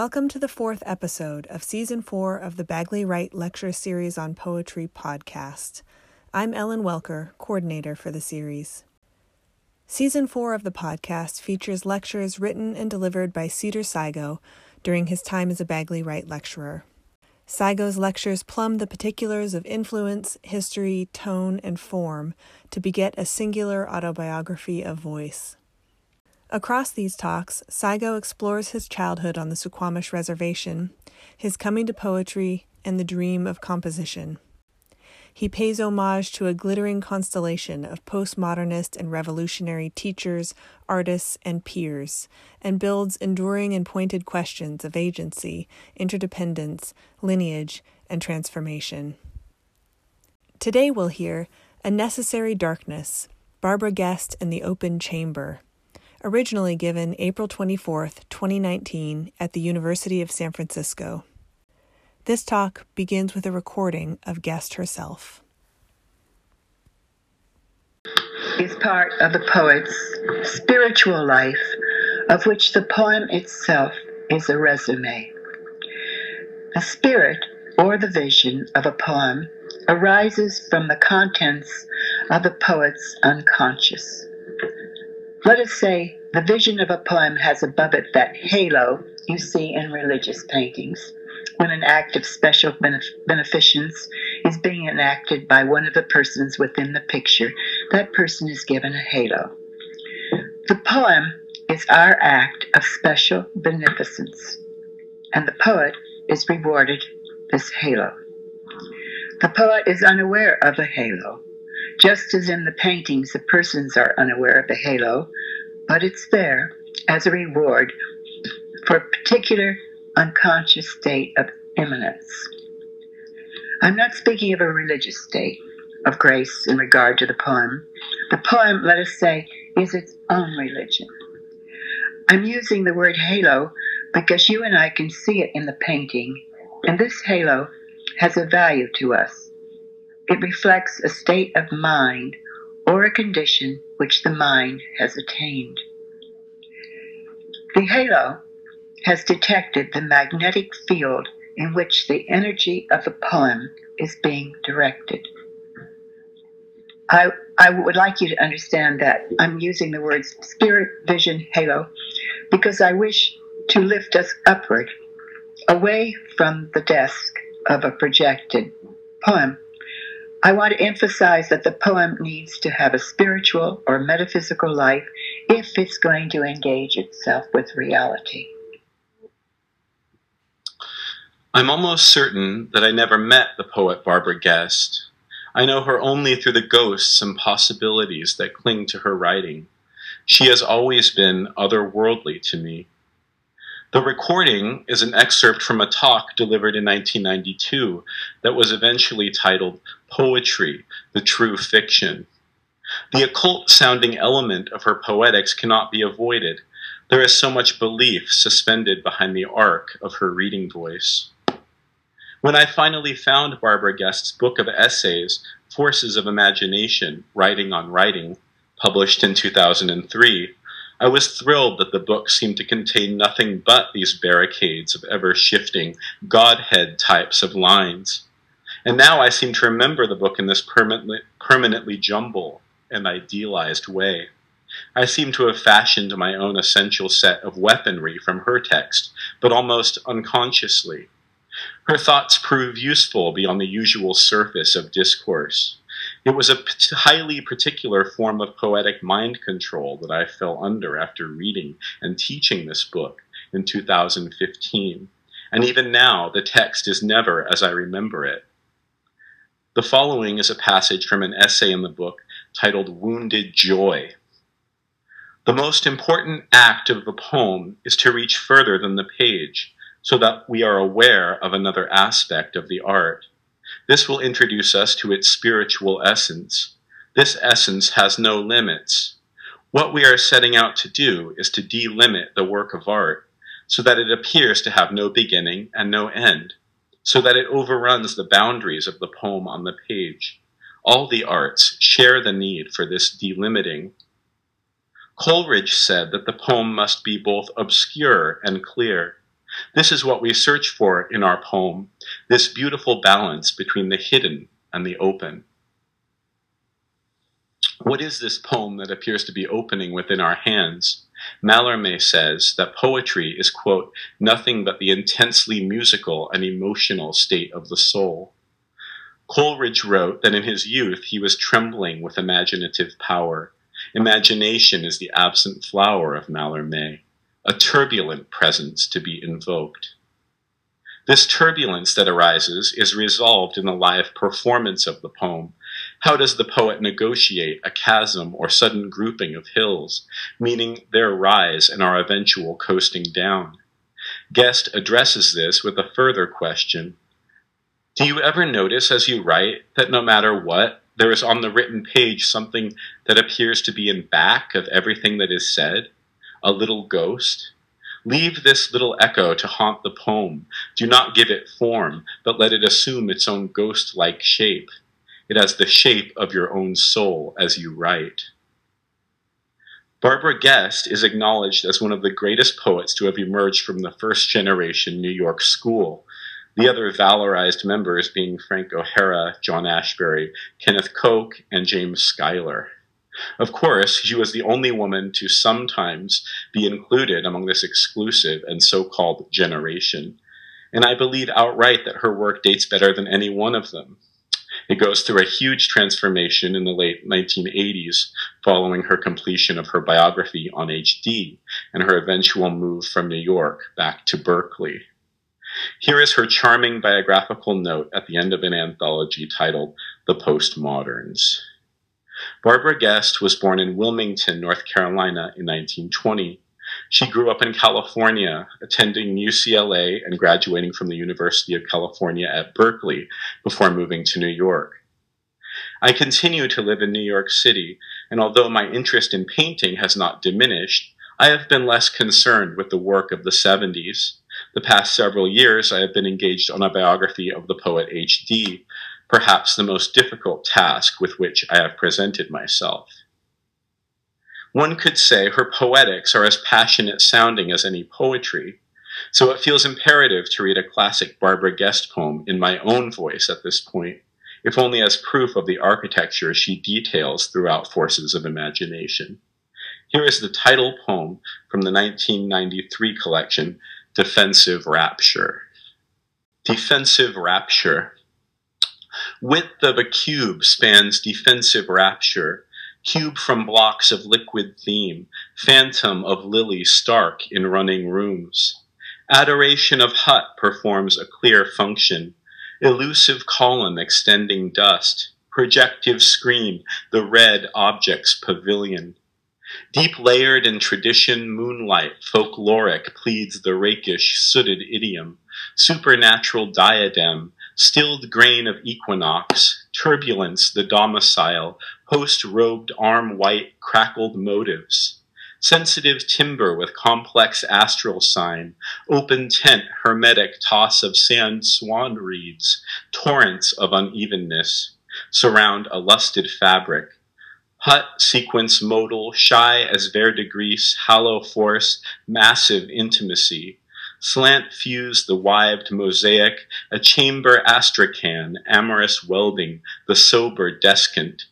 Welcome to the fourth episode of Season 4 of the Bagley Wright Lecture Series on Poetry podcast. I'm Ellen Welcker, coordinator for the series. Season 4 of the podcast features lectures written and delivered by Cedar Sigo during his time as a Bagley Wright lecturer. Sigo's lectures plumb the particulars of influence, history, tone, and form to beget a singular autobiography of voice. Across these talks, Sigo explores his childhood on the Suquamish Reservation, his coming to poetry, and the dream of composition. He pays homage to a glittering constellation of postmodernist and revolutionary teachers, artists, and peers, and builds enduring and pointed questions of agency, interdependence, lineage, and transformation. Today we'll hear A Necessary Darkness, Barbara Guest and the Open Chamber originally given April 24, 2019, at the University of San Francisco. This talk begins with a recording of Guest herself. Is part of the poet's spiritual life, of which the poem itself is a resume. The spirit or the vision of a poem arises from the contents of the poet's unconscious. Let us say the vision of a poem has above it that halo you see in religious paintings when an act of special benef- beneficence is being enacted by one of the persons within the picture. That person is given a halo. The poem is our act of special beneficence, and the poet is rewarded this halo. The poet is unaware of the halo just as in the paintings, the persons are unaware of the halo, but it's there as a reward for a particular unconscious state of immanence. I'm not speaking of a religious state of grace in regard to the poem. The poem, let us say, is its own religion. I'm using the word halo because you and I can see it in the painting, and this halo has a value to us. It reflects a state of mind or a condition which the mind has attained. The halo has detected the magnetic field in which the energy of the poem is being directed. I, I would like you to understand that I'm using the words spirit, vision, halo, because I wish to lift us upward, away from the desk of a projected poem I want to emphasize that the poem needs to have a spiritual or metaphysical life if it's going to engage itself with reality. I'm almost certain that I never met the poet Barbara Guest. I know her only through the ghosts and possibilities that cling to her writing. She has always been otherworldly to me. The recording is an excerpt from a talk delivered in 1992 that was eventually titled Poetry, the True Fiction. The occult sounding element of her poetics cannot be avoided. There is so much belief suspended behind the arc of her reading voice. When I finally found Barbara Guest's book of essays, Forces of Imagination Writing on Writing, published in 2003, I was thrilled that the book seemed to contain nothing but these barricades of ever shifting Godhead types of lines. And now I seem to remember the book in this permanently, permanently jumble and idealized way. I seem to have fashioned my own essential set of weaponry from her text, but almost unconsciously. Her thoughts prove useful beyond the usual surface of discourse. It was a highly particular form of poetic mind control that I fell under after reading and teaching this book in 2015. And even now, the text is never as I remember it. The following is a passage from an essay in the book titled Wounded Joy. The most important act of the poem is to reach further than the page so that we are aware of another aspect of the art. This will introduce us to its spiritual essence. This essence has no limits. What we are setting out to do is to delimit the work of art so that it appears to have no beginning and no end, so that it overruns the boundaries of the poem on the page. All the arts share the need for this delimiting. Coleridge said that the poem must be both obscure and clear. This is what we search for in our poem, this beautiful balance between the hidden and the open. What is this poem that appears to be opening within our hands? Mallarmé says that poetry is, quote, nothing but the intensely musical and emotional state of the soul. Coleridge wrote that in his youth he was trembling with imaginative power. Imagination is the absent flower of Mallarmé, a turbulent presence to be invoked. This turbulence that arises is resolved in the live performance of the poem. How does the poet negotiate a chasm or sudden grouping of hills, meaning their rise and our eventual coasting down? Guest addresses this with a further question. Do you ever notice as you write that no matter what, there is on the written page something that appears to be in back of everything that is said? A little ghost? Leave this little echo to haunt the poem. Do not give it form, but let it assume its own ghost like shape. It has the shape of your own soul as you write. Barbara Guest is acknowledged as one of the greatest poets to have emerged from the first generation New York school, the other valorized members being Frank O'Hara, John Ashbery, Kenneth Koch, and James Schuyler. Of course, she was the only woman to sometimes be included among this exclusive and so called generation. And I believe outright that her work dates better than any one of them. It goes through a huge transformation in the late 1980s following her completion of her biography on HD and her eventual move from New York back to Berkeley. Here is her charming biographical note at the end of an anthology titled The Postmoderns. Barbara Guest was born in Wilmington, North Carolina in 1920. She grew up in California, attending UCLA and graduating from the University of California at Berkeley before moving to New York. I continue to live in New York City, and although my interest in painting has not diminished, I have been less concerned with the work of the 70s. The past several years, I have been engaged on a biography of the poet H.D., perhaps the most difficult task with which I have presented myself. One could say her poetics are as passionate sounding as any poetry, so it feels imperative to read a classic Barbara Guest poem in my own voice at this point, if only as proof of the architecture she details throughout Forces of Imagination. Here is the title poem from the 1993 collection, Defensive Rapture. Defensive Rapture Width of a cube spans defensive rapture, cube from blocks of liquid theme, phantom of lily stark in running rooms. Adoration of hut performs a clear function, elusive column extending dust, projective screen, the red object's pavilion. Deep layered in tradition, moonlight, folkloric, pleads the rakish, sooted idiom, supernatural diadem, stilled grain of equinox, turbulence the domicile, post-robed arm white crackled motives, sensitive timber with complex astral sign, open tent hermetic toss of sand swan reeds, torrents of unevenness, surround a lusted fabric, hut sequence modal, shy as verdigris, hollow force, massive intimacy, Slant fuse the wived mosaic, a chamber astrakhan, amorous welding, the sober descant.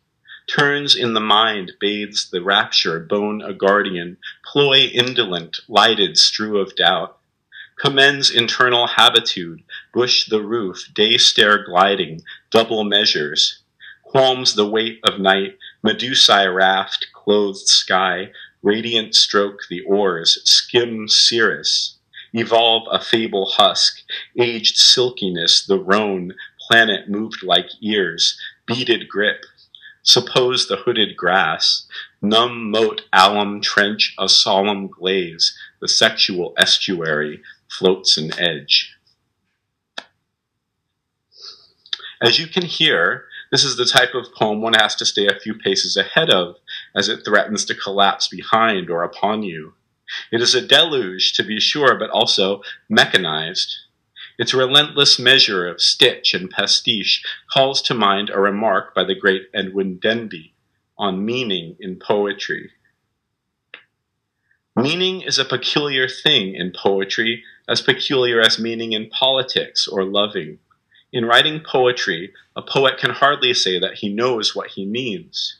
Turns in the mind, bathes the rapture, bone a guardian, ploy indolent, lighted strew of doubt. Commends internal habitude, bush the roof, day stair gliding, double measures. Qualms the weight of night, medusae raft, clothed sky, radiant stroke the oars, skim cirrus evolve a fable husk, aged silkiness, the roan, planet moved like ears, beaded grip. Suppose the hooded grass, numb moat alum trench a solemn glaze, the sexual estuary floats an edge. As you can hear, this is the type of poem one has to stay a few paces ahead of as it threatens to collapse behind or upon you. It is a deluge, to be sure, but also mechanized. Its relentless measure of stitch and pastiche calls to mind a remark by the great Edwin Denby on meaning in poetry. Meaning is a peculiar thing in poetry as peculiar as meaning in politics or loving. In writing poetry, a poet can hardly say that he knows what he means.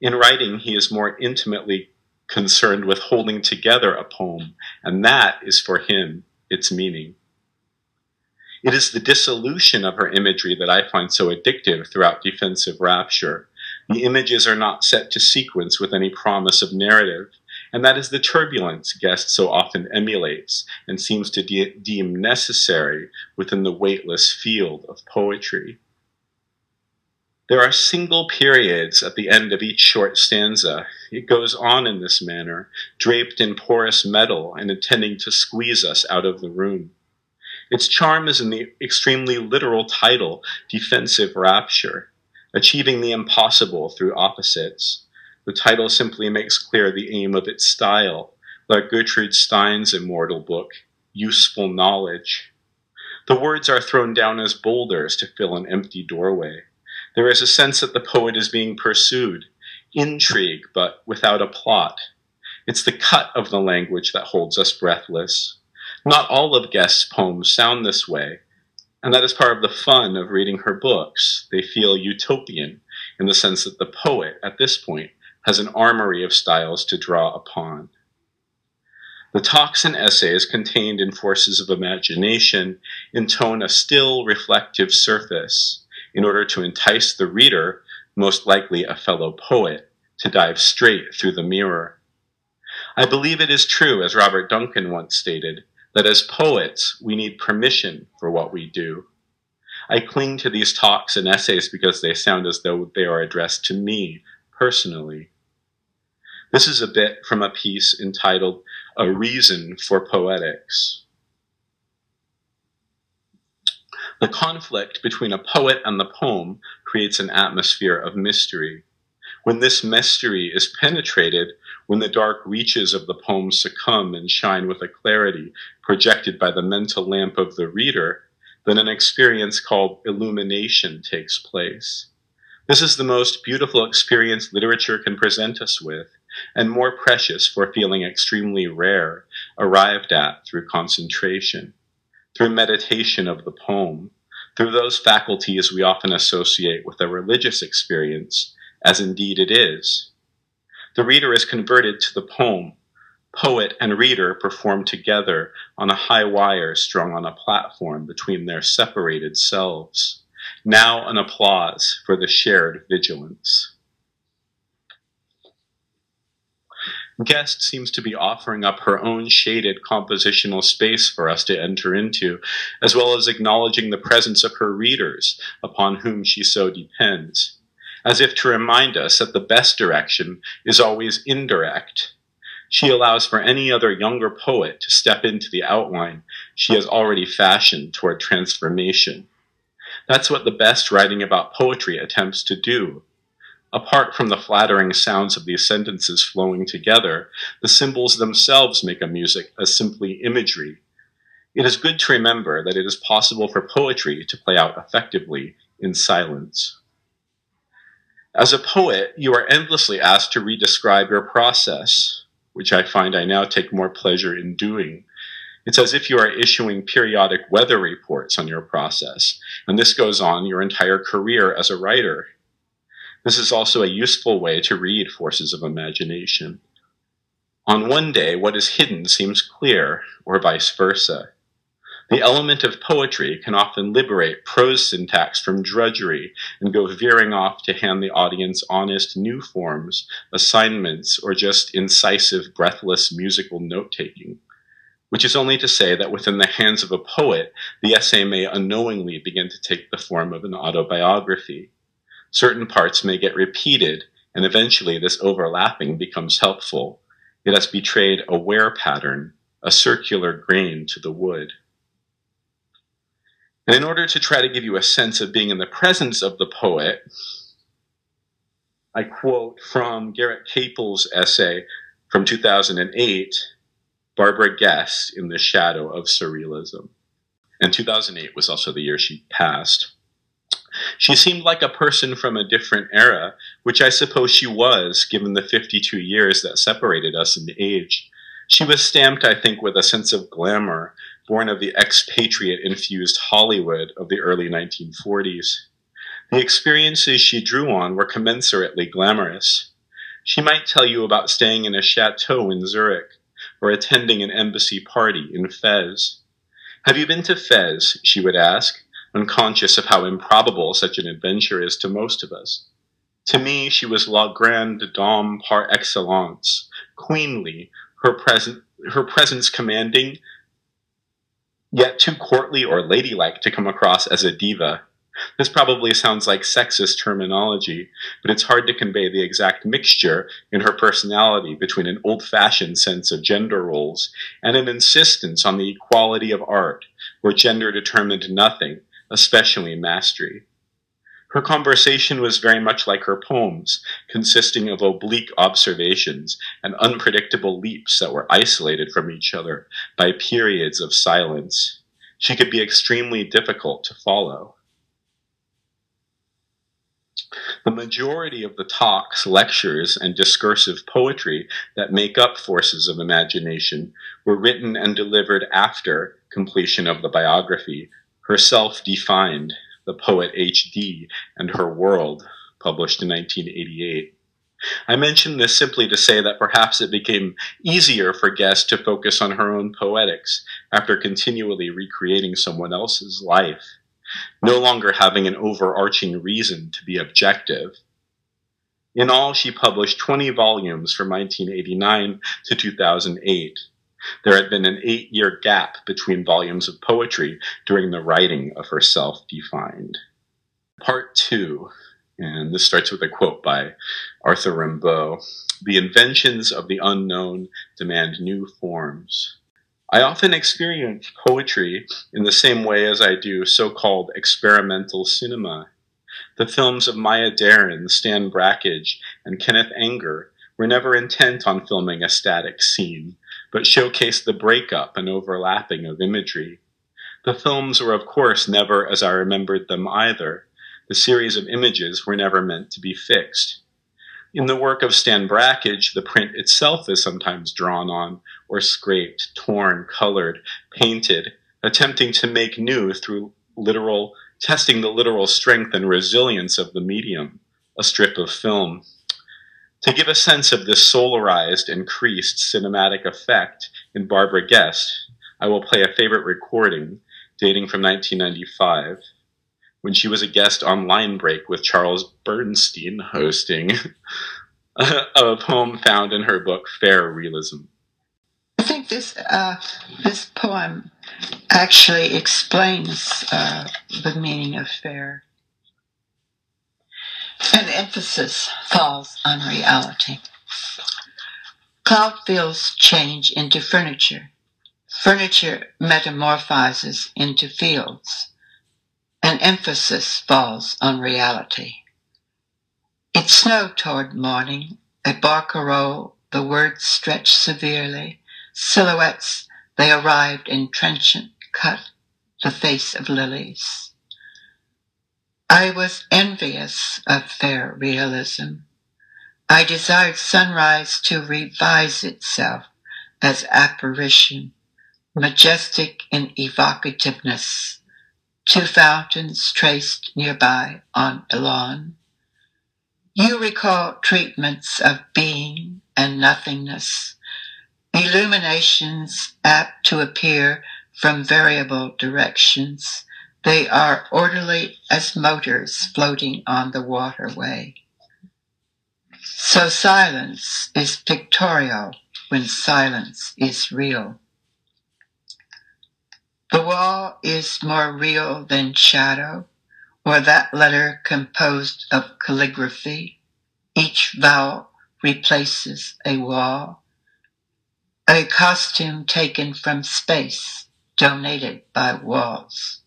In writing, he is more intimately concerned with holding together a poem, and that is for him its meaning. It is the dissolution of her imagery that I find so addictive throughout Defensive Rapture. The images are not set to sequence with any promise of narrative, and that is the turbulence Guest so often emulates and seems to de- deem necessary within the weightless field of poetry. There are single periods at the end of each short stanza. It goes on in this manner, draped in porous metal and intending to squeeze us out of the room. Its charm is in the extremely literal title, Defensive Rapture, achieving the impossible through opposites. The title simply makes clear the aim of its style, like Gertrude Stein's immortal book, Useful Knowledge. The words are thrown down as boulders to fill an empty doorway. There is a sense that the poet is being pursued, intrigue, but without a plot. It's the cut of the language that holds us breathless. Not all of Guest's poems sound this way, and that is part of the fun of reading her books. They feel utopian in the sense that the poet, at this point, has an armory of styles to draw upon. The talks and essays contained in Forces of Imagination intone a still, reflective surface in order to entice the reader, most likely a fellow poet, to dive straight through the mirror. I believe it is true, as Robert Duncan once stated, that as poets, we need permission for what we do. I cling to these talks and essays because they sound as though they are addressed to me personally. This is a bit from a piece entitled A Reason for Poetics. The conflict between a poet and the poem creates an atmosphere of mystery. When this mystery is penetrated, when the dark reaches of the poem succumb and shine with a clarity projected by the mental lamp of the reader, then an experience called illumination takes place. This is the most beautiful experience literature can present us with, and more precious for feeling extremely rare, arrived at through concentration, through meditation of the poem, through those faculties we often associate with a religious experience, as indeed it is, the reader is converted to the poem. Poet and reader perform together on a high wire strung on a platform between their separated selves. Now an applause for the shared vigilance. Guest seems to be offering up her own shaded compositional space for us to enter into, as well as acknowledging the presence of her readers upon whom she so depends as if to remind us that the best direction is always indirect. She allows for any other younger poet to step into the outline she has already fashioned toward transformation. That's what the best writing about poetry attempts to do. Apart from the flattering sounds of these sentences flowing together, the symbols themselves make a music as simply imagery. It is good to remember that it is possible for poetry to play out effectively in silence. As a poet, you are endlessly asked to redescribe your process, which I find I now take more pleasure in doing. It's as if you are issuing periodic weather reports on your process, and this goes on your entire career as a writer. This is also a useful way to read forces of imagination. On one day, what is hidden seems clear, or vice versa. The element of poetry can often liberate prose syntax from drudgery and go veering off to hand the audience honest new forms, assignments, or just incisive, breathless musical note taking. Which is only to say that within the hands of a poet, the essay may unknowingly begin to take the form of an autobiography. Certain parts may get repeated, and eventually this overlapping becomes helpful. It has betrayed a wear pattern, a circular grain to the wood. And in order to try to give you a sense of being in the presence of the poet, I quote from Garrett Caples' essay from 2008, Barbara Guest in the Shadow of Surrealism. And 2008 was also the year she passed. She seemed like a person from a different era, which I suppose she was, given the 52 years that separated us in age. She was stamped, I think, with a sense of glamour, born of the expatriate infused Hollywood of the early 1940s. The experiences she drew on were commensurately glamorous. She might tell you about staying in a chateau in Zurich or attending an embassy party in Fez. Have you been to Fez? she would ask, unconscious of how improbable such an adventure is to most of us. To me, she was la grande dame par excellence, queenly, her, present, her presence commanding, yet too courtly or ladylike to come across as a diva. This probably sounds like sexist terminology, but it's hard to convey the exact mixture in her personality between an old fashioned sense of gender roles and an insistence on the equality of art, where gender determined nothing, especially mastery. Her conversation was very much like her poems, consisting of oblique observations and unpredictable leaps that were isolated from each other by periods of silence. She could be extremely difficult to follow. The majority of the talks, lectures, and discursive poetry that make up Forces of Imagination were written and delivered after completion of the biography, herself defined, The Poet H.D. and Her World, published in 1988. I mention this simply to say that perhaps it became easier for Guest to focus on her own poetics after continually recreating someone else's life no longer having an overarching reason to be objective. In all, she published 20 volumes from 1989 to 2008. There had been an eight year gap between volumes of poetry during the writing of her self defined. Part two, and this starts with a quote by Arthur Rimbaud The inventions of the unknown demand new forms. I often experience poetry in the same way as I do so called experimental cinema. The films of Maya Deren, Stan Brakhage, and Kenneth Anger were never intent on filming a static scene, but showcased the breakup and overlapping of imagery. The films were, of course, never as I remembered them either. The series of images were never meant to be fixed. In the work of Stan Brakhage, the print itself is sometimes drawn on, or scraped, torn, colored, painted, attempting to make new through literal, testing the literal strength and resilience of the medium, a strip of film. To give a sense of this solarized, increased cinematic effect in Barbara Guest, I will play a favorite recording dating from 1995 when she was a guest on Line Break with Charles Bernstein hosting a poem found in her book Fair Realism. I think this uh, this poem actually explains uh, the meaning of fair. An emphasis falls on reality. Cloud fields change into furniture. Furniture metamorphizes into fields an emphasis falls on reality. It snowed toward morning, a barcarolle, the words stretched severely, silhouettes, they arrived in trenchant cut, the face of lilies. I was envious of fair realism. I desired sunrise to revise itself as apparition, majestic in evocativeness, two fountains traced nearby on a lawn. You recall treatments of being and nothingness, illuminations apt to appear from variable directions. They are orderly as motors floating on the waterway. So silence is pictorial when silence is real. The wall is more real than shadow, or that letter composed of calligraphy. Each vowel replaces a wall. A costume taken from space, donated by walls.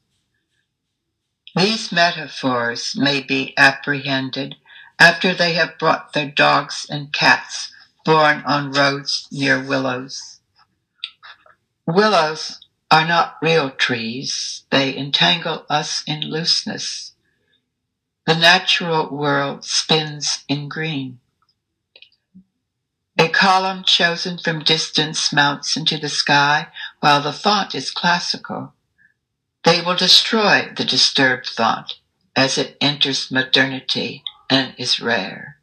These metaphors may be apprehended after they have brought their dogs and cats born on roads near willows. Willows are not real trees. They entangle us in looseness. The natural world spins in green. A column chosen from distance mounts into the sky while the thought is classical, they will destroy the disturbed thought as it enters modernity and is rare.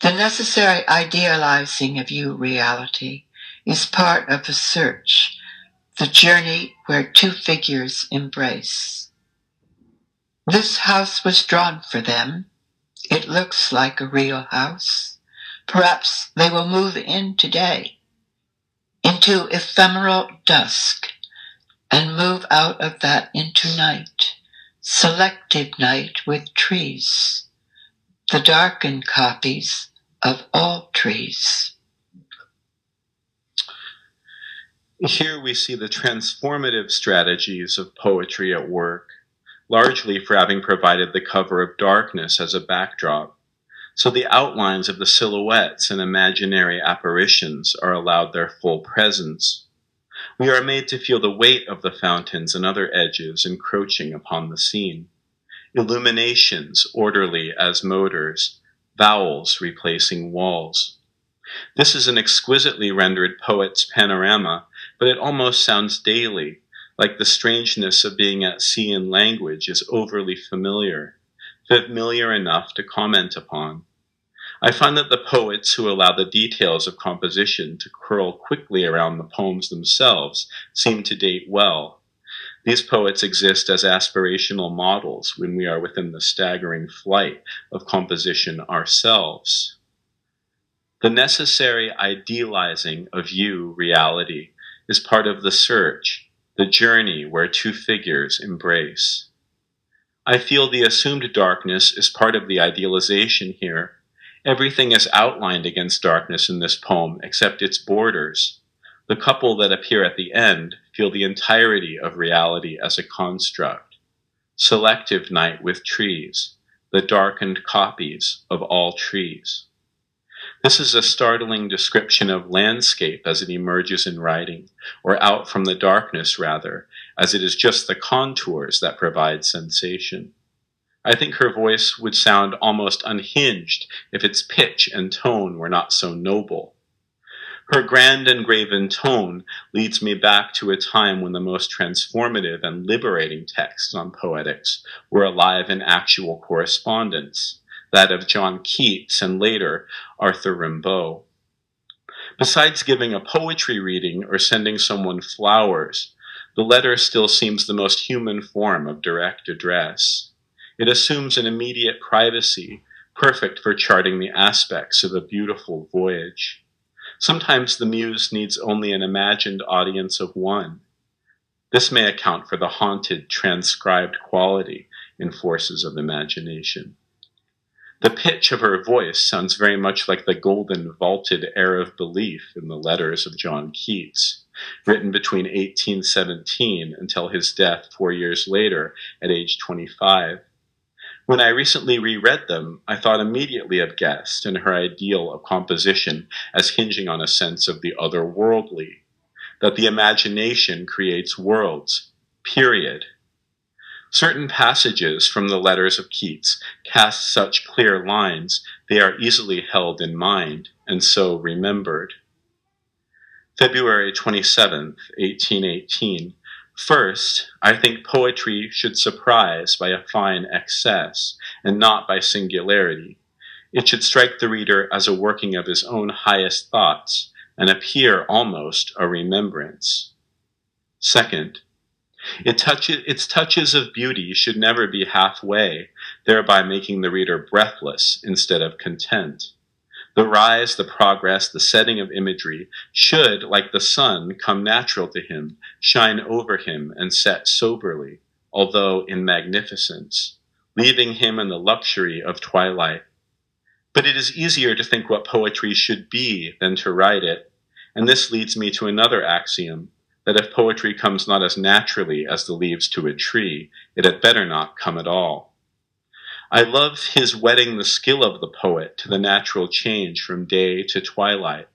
The necessary idealizing of you reality is part of the search, the journey where two figures embrace. This house was drawn for them. It looks like a real house. Perhaps they will move in today into ephemeral dusk and move out of that into night, selective night with trees, the darkened copies of all trees. Here we see the transformative strategies of poetry at work, largely for having provided the cover of darkness as a backdrop. So the outlines of the silhouettes and imaginary apparitions are allowed their full presence. We are made to feel the weight of the fountains and other edges encroaching upon the scene. Illuminations, orderly as motors, vowels replacing walls. This is an exquisitely rendered poet's panorama, but it almost sounds daily, like the strangeness of being at sea in language is overly familiar, familiar enough to comment upon. I find that the poets who allow the details of composition to curl quickly around the poems themselves seem to date well. These poets exist as aspirational models when we are within the staggering flight of composition ourselves. The necessary idealizing of you, reality, is part of the search, the journey where two figures embrace. I feel the assumed darkness is part of the idealization here Everything is outlined against darkness in this poem except its borders. The couple that appear at the end feel the entirety of reality as a construct. Selective night with trees, the darkened copies of all trees. This is a startling description of landscape as it emerges in writing, or out from the darkness rather, as it is just the contours that provide sensation. I think her voice would sound almost unhinged if its pitch and tone were not so noble. Her grand and graven tone leads me back to a time when the most transformative and liberating texts on poetics were alive in actual correspondence, that of John Keats and later Arthur Rimbaud. Besides giving a poetry reading or sending someone flowers, the letter still seems the most human form of direct address. It assumes an immediate privacy, perfect for charting the aspects of a beautiful voyage. Sometimes the muse needs only an imagined audience of one. This may account for the haunted, transcribed quality in forces of imagination. The pitch of her voice sounds very much like the golden vaulted air of belief in the letters of John Keats, written between 1817 until his death four years later at age 25. When I recently reread them, I thought immediately of Guest and her ideal of composition as hinging on a sense of the otherworldly, that the imagination creates worlds, period. Certain passages from the letters of Keats cast such clear lines they are easily held in mind and so remembered. February 27, 1818, First, I think poetry should surprise by a fine excess, and not by singularity. It should strike the reader as a working of his own highest thoughts, and appear almost a remembrance. Second, it its touches of beauty should never be halfway, thereby making the reader breathless instead of content. The rise, the progress, the setting of imagery should, like the sun, come natural to him, shine over him, and set soberly, although in magnificence, leaving him in the luxury of twilight. But it is easier to think what poetry should be than to write it, and this leads me to another axiom that if poetry comes not as naturally as the leaves to a tree, it had better not come at all. I love his wedding the skill of the poet to the natural change from day to twilight,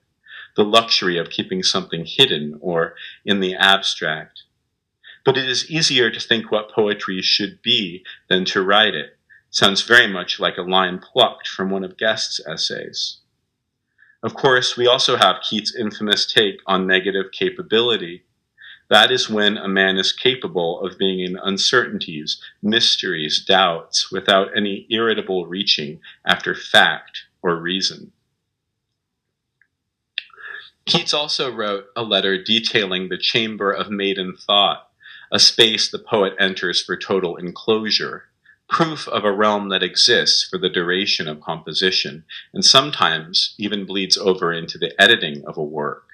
the luxury of keeping something hidden or in the abstract. But it is easier to think what poetry should be than to write it. Sounds very much like a line plucked from one of Guest's essays. Of course, we also have Keats' infamous take on negative capability. That is when a man is capable of being in uncertainties, mysteries, doubts, without any irritable reaching after fact or reason. Keats also wrote a letter detailing the chamber of maiden thought, a space the poet enters for total enclosure, proof of a realm that exists for the duration of composition, and sometimes even bleeds over into the editing of a work.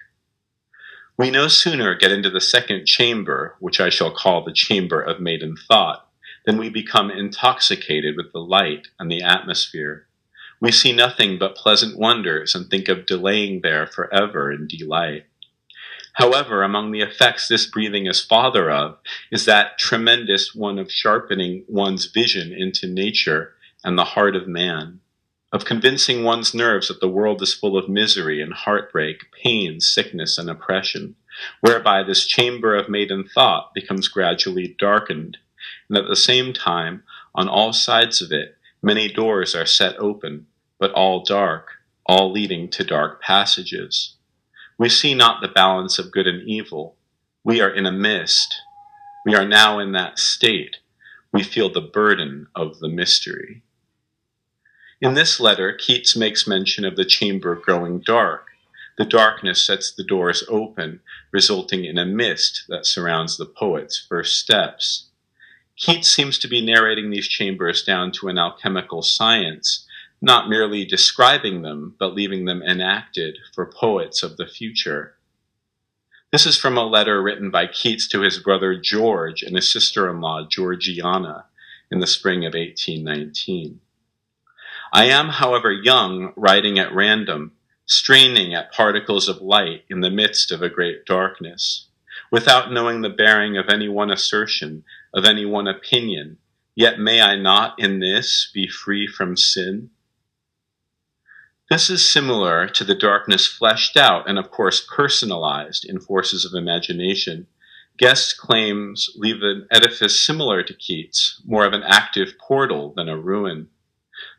We no sooner get into the second chamber, which I shall call the chamber of maiden thought, than we become intoxicated with the light and the atmosphere. We see nothing but pleasant wonders and think of delaying there forever in delight. However, among the effects this breathing is father of is that tremendous one of sharpening one's vision into nature and the heart of man, of convincing one's nerves that the world is full of misery and heartbreak, pain, sickness, and oppression, whereby this chamber of maiden thought becomes gradually darkened, and at the same time, on all sides of it, many doors are set open, but all dark, all leading to dark passages. We see not the balance of good and evil. We are in a mist. We are now in that state. We feel the burden of the mystery. In this letter, Keats makes mention of the chamber growing dark. The darkness sets the doors open, resulting in a mist that surrounds the poet's first steps. Keats seems to be narrating these chambers down to an alchemical science not merely describing them, but leaving them enacted for poets of the future. This is from a letter written by Keats to his brother George and his sister in law Georgiana in the spring of 1819. I am, however, young, writing at random, straining at particles of light in the midst of a great darkness, without knowing the bearing of any one assertion, of any one opinion, yet may I not in this be free from sin? This is similar to the darkness fleshed out and, of course, personalized in Forces of Imagination. Guest claims leave an edifice similar to Keats, more of an active portal than a ruin.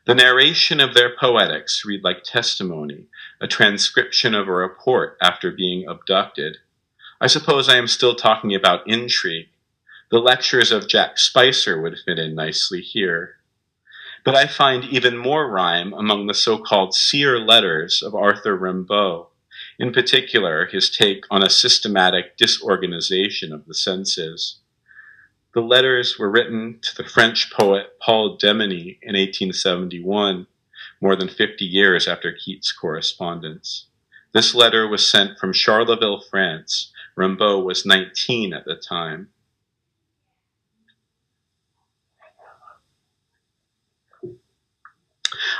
The narration of their poetics read like testimony, a transcription of a report after being abducted. I suppose I am still talking about intrigue. The lectures of Jack Spicer would fit in nicely here. But I find even more rhyme among the so-called seer letters of Arthur Rimbaud, in particular his take on a systematic disorganization of the senses. The letters were written to the French poet Paul Demeny in 1871, more than 50 years after Keats' correspondence. This letter was sent from Charleville, France. Rimbaud was 19 at the time.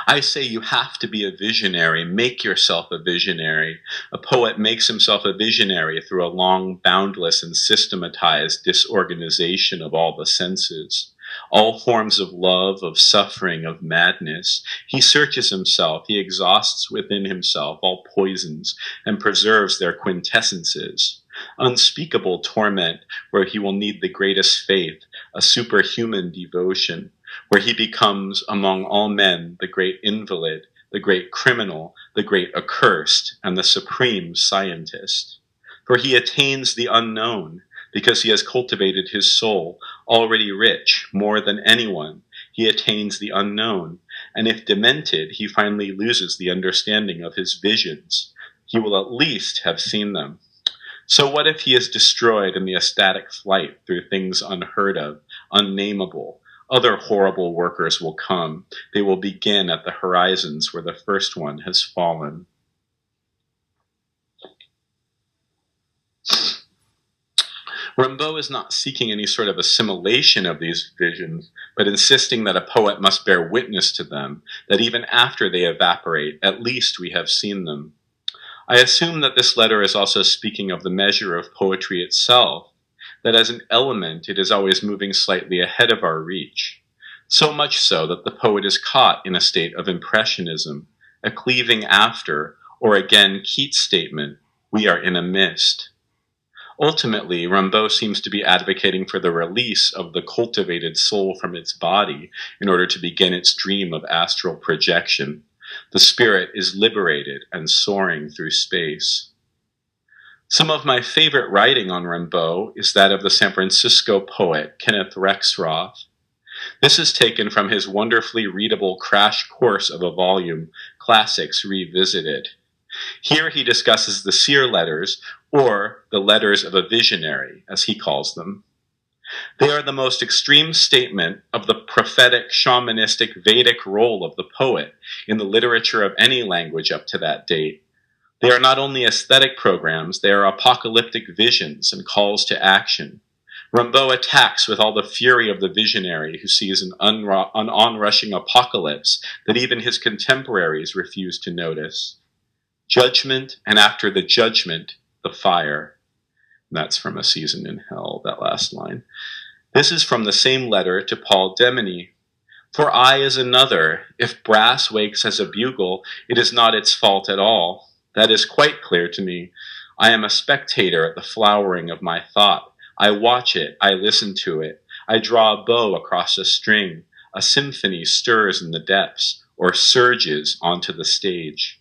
I say you have to be a visionary. Make yourself a visionary. A poet makes himself a visionary through a long, boundless, and systematized disorganization of all the senses. All forms of love, of suffering, of madness. He searches himself, he exhausts within himself all poisons, and preserves their quintessences unspeakable torment where he will need the greatest faith, a superhuman devotion, where he becomes among all men the great invalid, the great criminal, the great accursed, and the supreme scientist. For he attains the unknown because he has cultivated his soul, already rich, more than anyone. He attains the unknown, and if demented, he finally loses the understanding of his visions. He will at least have seen them. So what if he is destroyed in the ecstatic flight through things unheard of, unnameable, other horrible workers will come. They will begin at the horizons where the first one has fallen. Rimbaud is not seeking any sort of assimilation of these visions, but insisting that a poet must bear witness to them, that even after they evaporate, at least we have seen them. I assume that this letter is also speaking of the measure of poetry itself, that as an element it is always moving slightly ahead of our reach, so much so that the poet is caught in a state of impressionism, a cleaving after, or again Keats' statement, we are in a mist. Ultimately, Rimbaud seems to be advocating for the release of the cultivated soul from its body in order to begin its dream of astral projection. The spirit is liberated and soaring through space. Some of my favorite writing on Rimbaud is that of the San Francisco poet Kenneth Rexroth. This is taken from his wonderfully readable crash course of a volume, Classics Revisited. Here he discusses the seer letters, or the letters of a visionary, as he calls them. They are the most extreme statement of the prophetic, shamanistic, Vedic role of the poet in the literature of any language up to that date. They are not only aesthetic programs, they are apocalyptic visions and calls to action. Rimbaud attacks with all the fury of the visionary who sees an, an onrushing apocalypse that even his contemporaries refuse to notice. Judgment, and after the judgment, the fire. That's from A Season in Hell, that last line. This is from the same letter to Paul Demeny. For I is another. If brass wakes as a bugle, it is not its fault at all. That is quite clear to me. I am a spectator at the flowering of my thought. I watch it, I listen to it. I draw a bow across a string. A symphony stirs in the depths, or surges onto the stage.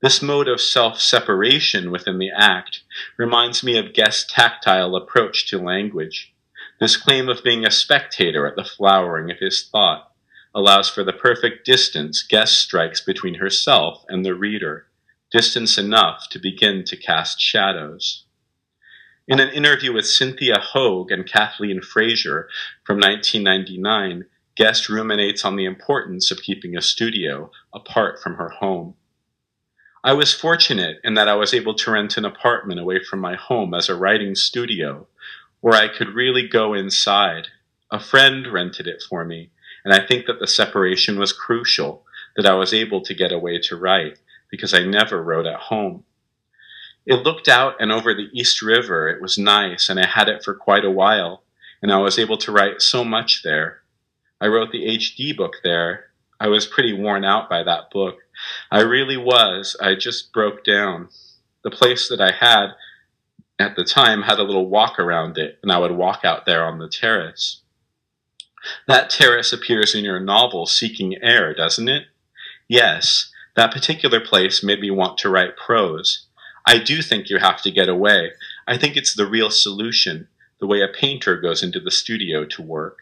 This mode of self separation within the act reminds me of Guest's tactile approach to language. This claim of being a spectator at the flowering of his thought allows for the perfect distance Guest strikes between herself and the reader, distance enough to begin to cast shadows. In an interview with Cynthia Hogue and Kathleen Fraser from 1999, Guest ruminates on the importance of keeping a studio apart from her home. I was fortunate in that I was able to rent an apartment away from my home as a writing studio where I could really go inside. A friend rented it for me, and I think that the separation was crucial, that I was able to get away to write, because I never wrote at home. It looked out and over the East River. It was nice, and I had it for quite a while, and I was able to write so much there. I wrote the HD book there. I was pretty worn out by that book, I really was. I just broke down. The place that I had at the time had a little walk around it, and I would walk out there on the terrace. That terrace appears in your novel Seeking Air, doesn't it? Yes, that particular place made me want to write prose. I do think you have to get away. I think it's the real solution, the way a painter goes into the studio to work.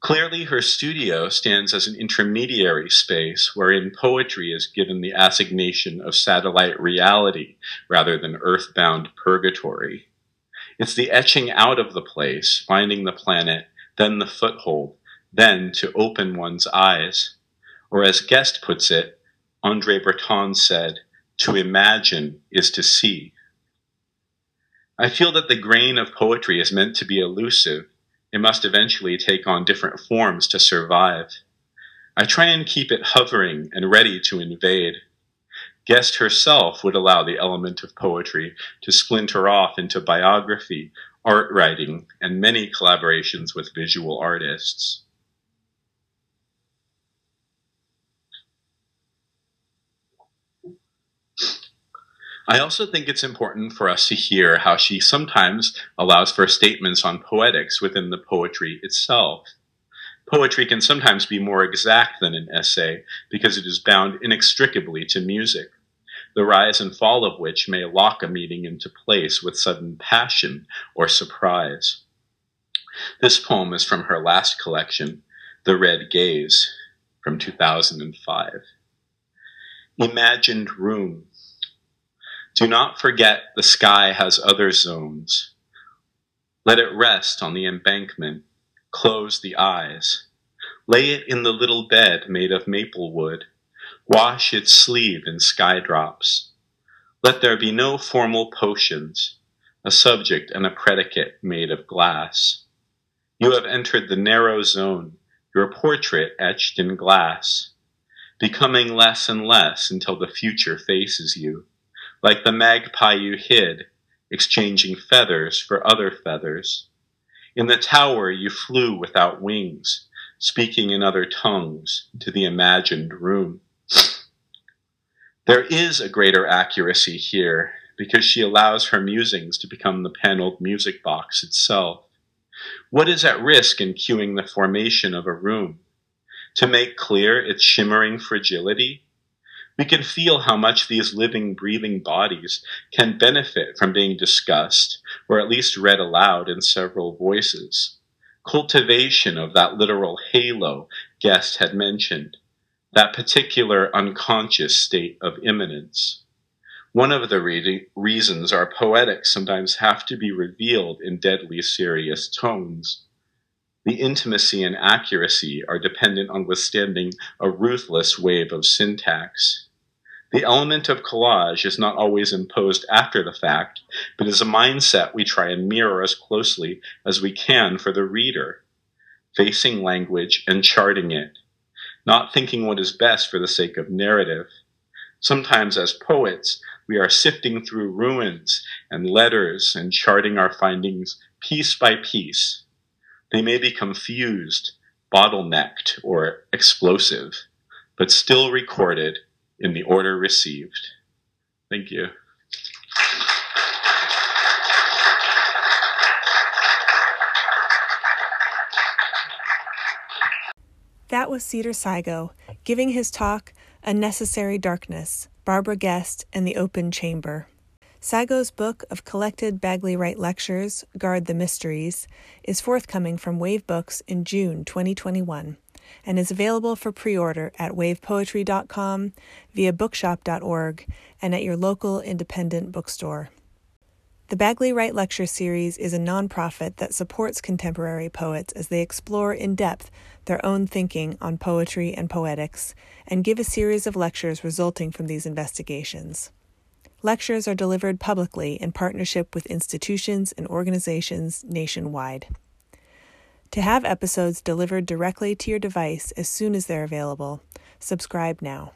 Clearly, her studio stands as an intermediary space wherein poetry is given the assignation of satellite reality rather than earthbound purgatory. It's the etching out of the place, finding the planet, then the foothold, then to open one's eyes. Or as Guest puts it, Andre Breton said, to imagine is to see. I feel that the grain of poetry is meant to be elusive, it must eventually take on different forms to survive. I try and keep it hovering and ready to invade. Guest herself would allow the element of poetry to splinter off into biography, art writing, and many collaborations with visual artists. I also think it's important for us to hear how she sometimes allows for statements on poetics within the poetry itself. Poetry can sometimes be more exact than an essay because it is bound inextricably to music, the rise and fall of which may lock a meaning into place with sudden passion or surprise. This poem is from her last collection, The Red Gaze, from 2005. Imagined Room do not forget the sky has other zones. Let it rest on the embankment. Close the eyes. Lay it in the little bed made of maple wood. Wash its sleeve in sky drops. Let there be no formal potions, a subject and a predicate made of glass. You have entered the narrow zone, your portrait etched in glass, becoming less and less until the future faces you like the magpie you hid, exchanging feathers for other feathers. In the tower you flew without wings, speaking in other tongues to the imagined room. There is a greater accuracy here because she allows her musings to become the paneled music box itself. What is at risk in cueing the formation of a room? to make clear its shimmering fragility, we can feel how much these living, breathing bodies can benefit from being discussed, or at least read aloud in several voices. Cultivation of that literal halo Guest had mentioned, that particular unconscious state of immanence. One of the re- reasons our poetics sometimes have to be revealed in deadly serious tones. The intimacy and accuracy are dependent on withstanding a ruthless wave of syntax. The element of collage is not always imposed after the fact, but is a mindset we try and mirror as closely as we can for the reader, facing language and charting it, not thinking what is best for the sake of narrative. Sometimes, as poets, we are sifting through ruins and letters and charting our findings piece by piece. They may be confused, bottlenecked, or explosive, but still recorded in the order received. Thank you. That was Cedar Sigo giving his talk, A Necessary Darkness Barbara Guest and the Open Chamber. Sigo's book of collected Bagley Wright lectures, Guard the Mysteries, is forthcoming from Wave Books in June 2021 and is available for pre order at wavepoetry.com, via bookshop.org, and at your local independent bookstore. The Bagley Wright Lecture Series is a nonprofit that supports contemporary poets as they explore in depth their own thinking on poetry and poetics and give a series of lectures resulting from these investigations. Lectures are delivered publicly in partnership with institutions and organizations nationwide. To have episodes delivered directly to your device as soon as they're available, subscribe now.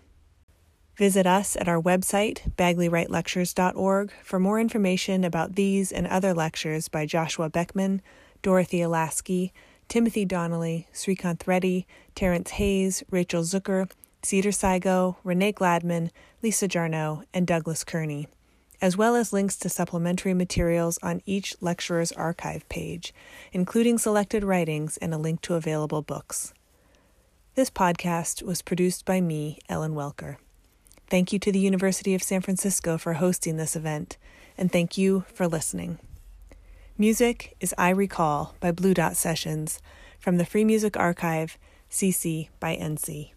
Visit us at our website, BagleyWrightLectures.org, for more information about these and other lectures by Joshua Beckman, Dorothea Lasky, Timothy Donnelly, Srikanth Reddy, Terrence Hayes, Rachel Zucker, Cedar Sigo, Renee Gladman, Lisa Jarnot, and Douglas Kearney, as well as links to supplementary materials on each lecturer's archive page, including selected writings and a link to available books. This podcast was produced by me, Ellen Welcker. Thank you to the University of San Francisco for hosting this event, and thank you for listening. Music is I Recall by Blue Dot Sessions from the Free Music Archive, CC by NC.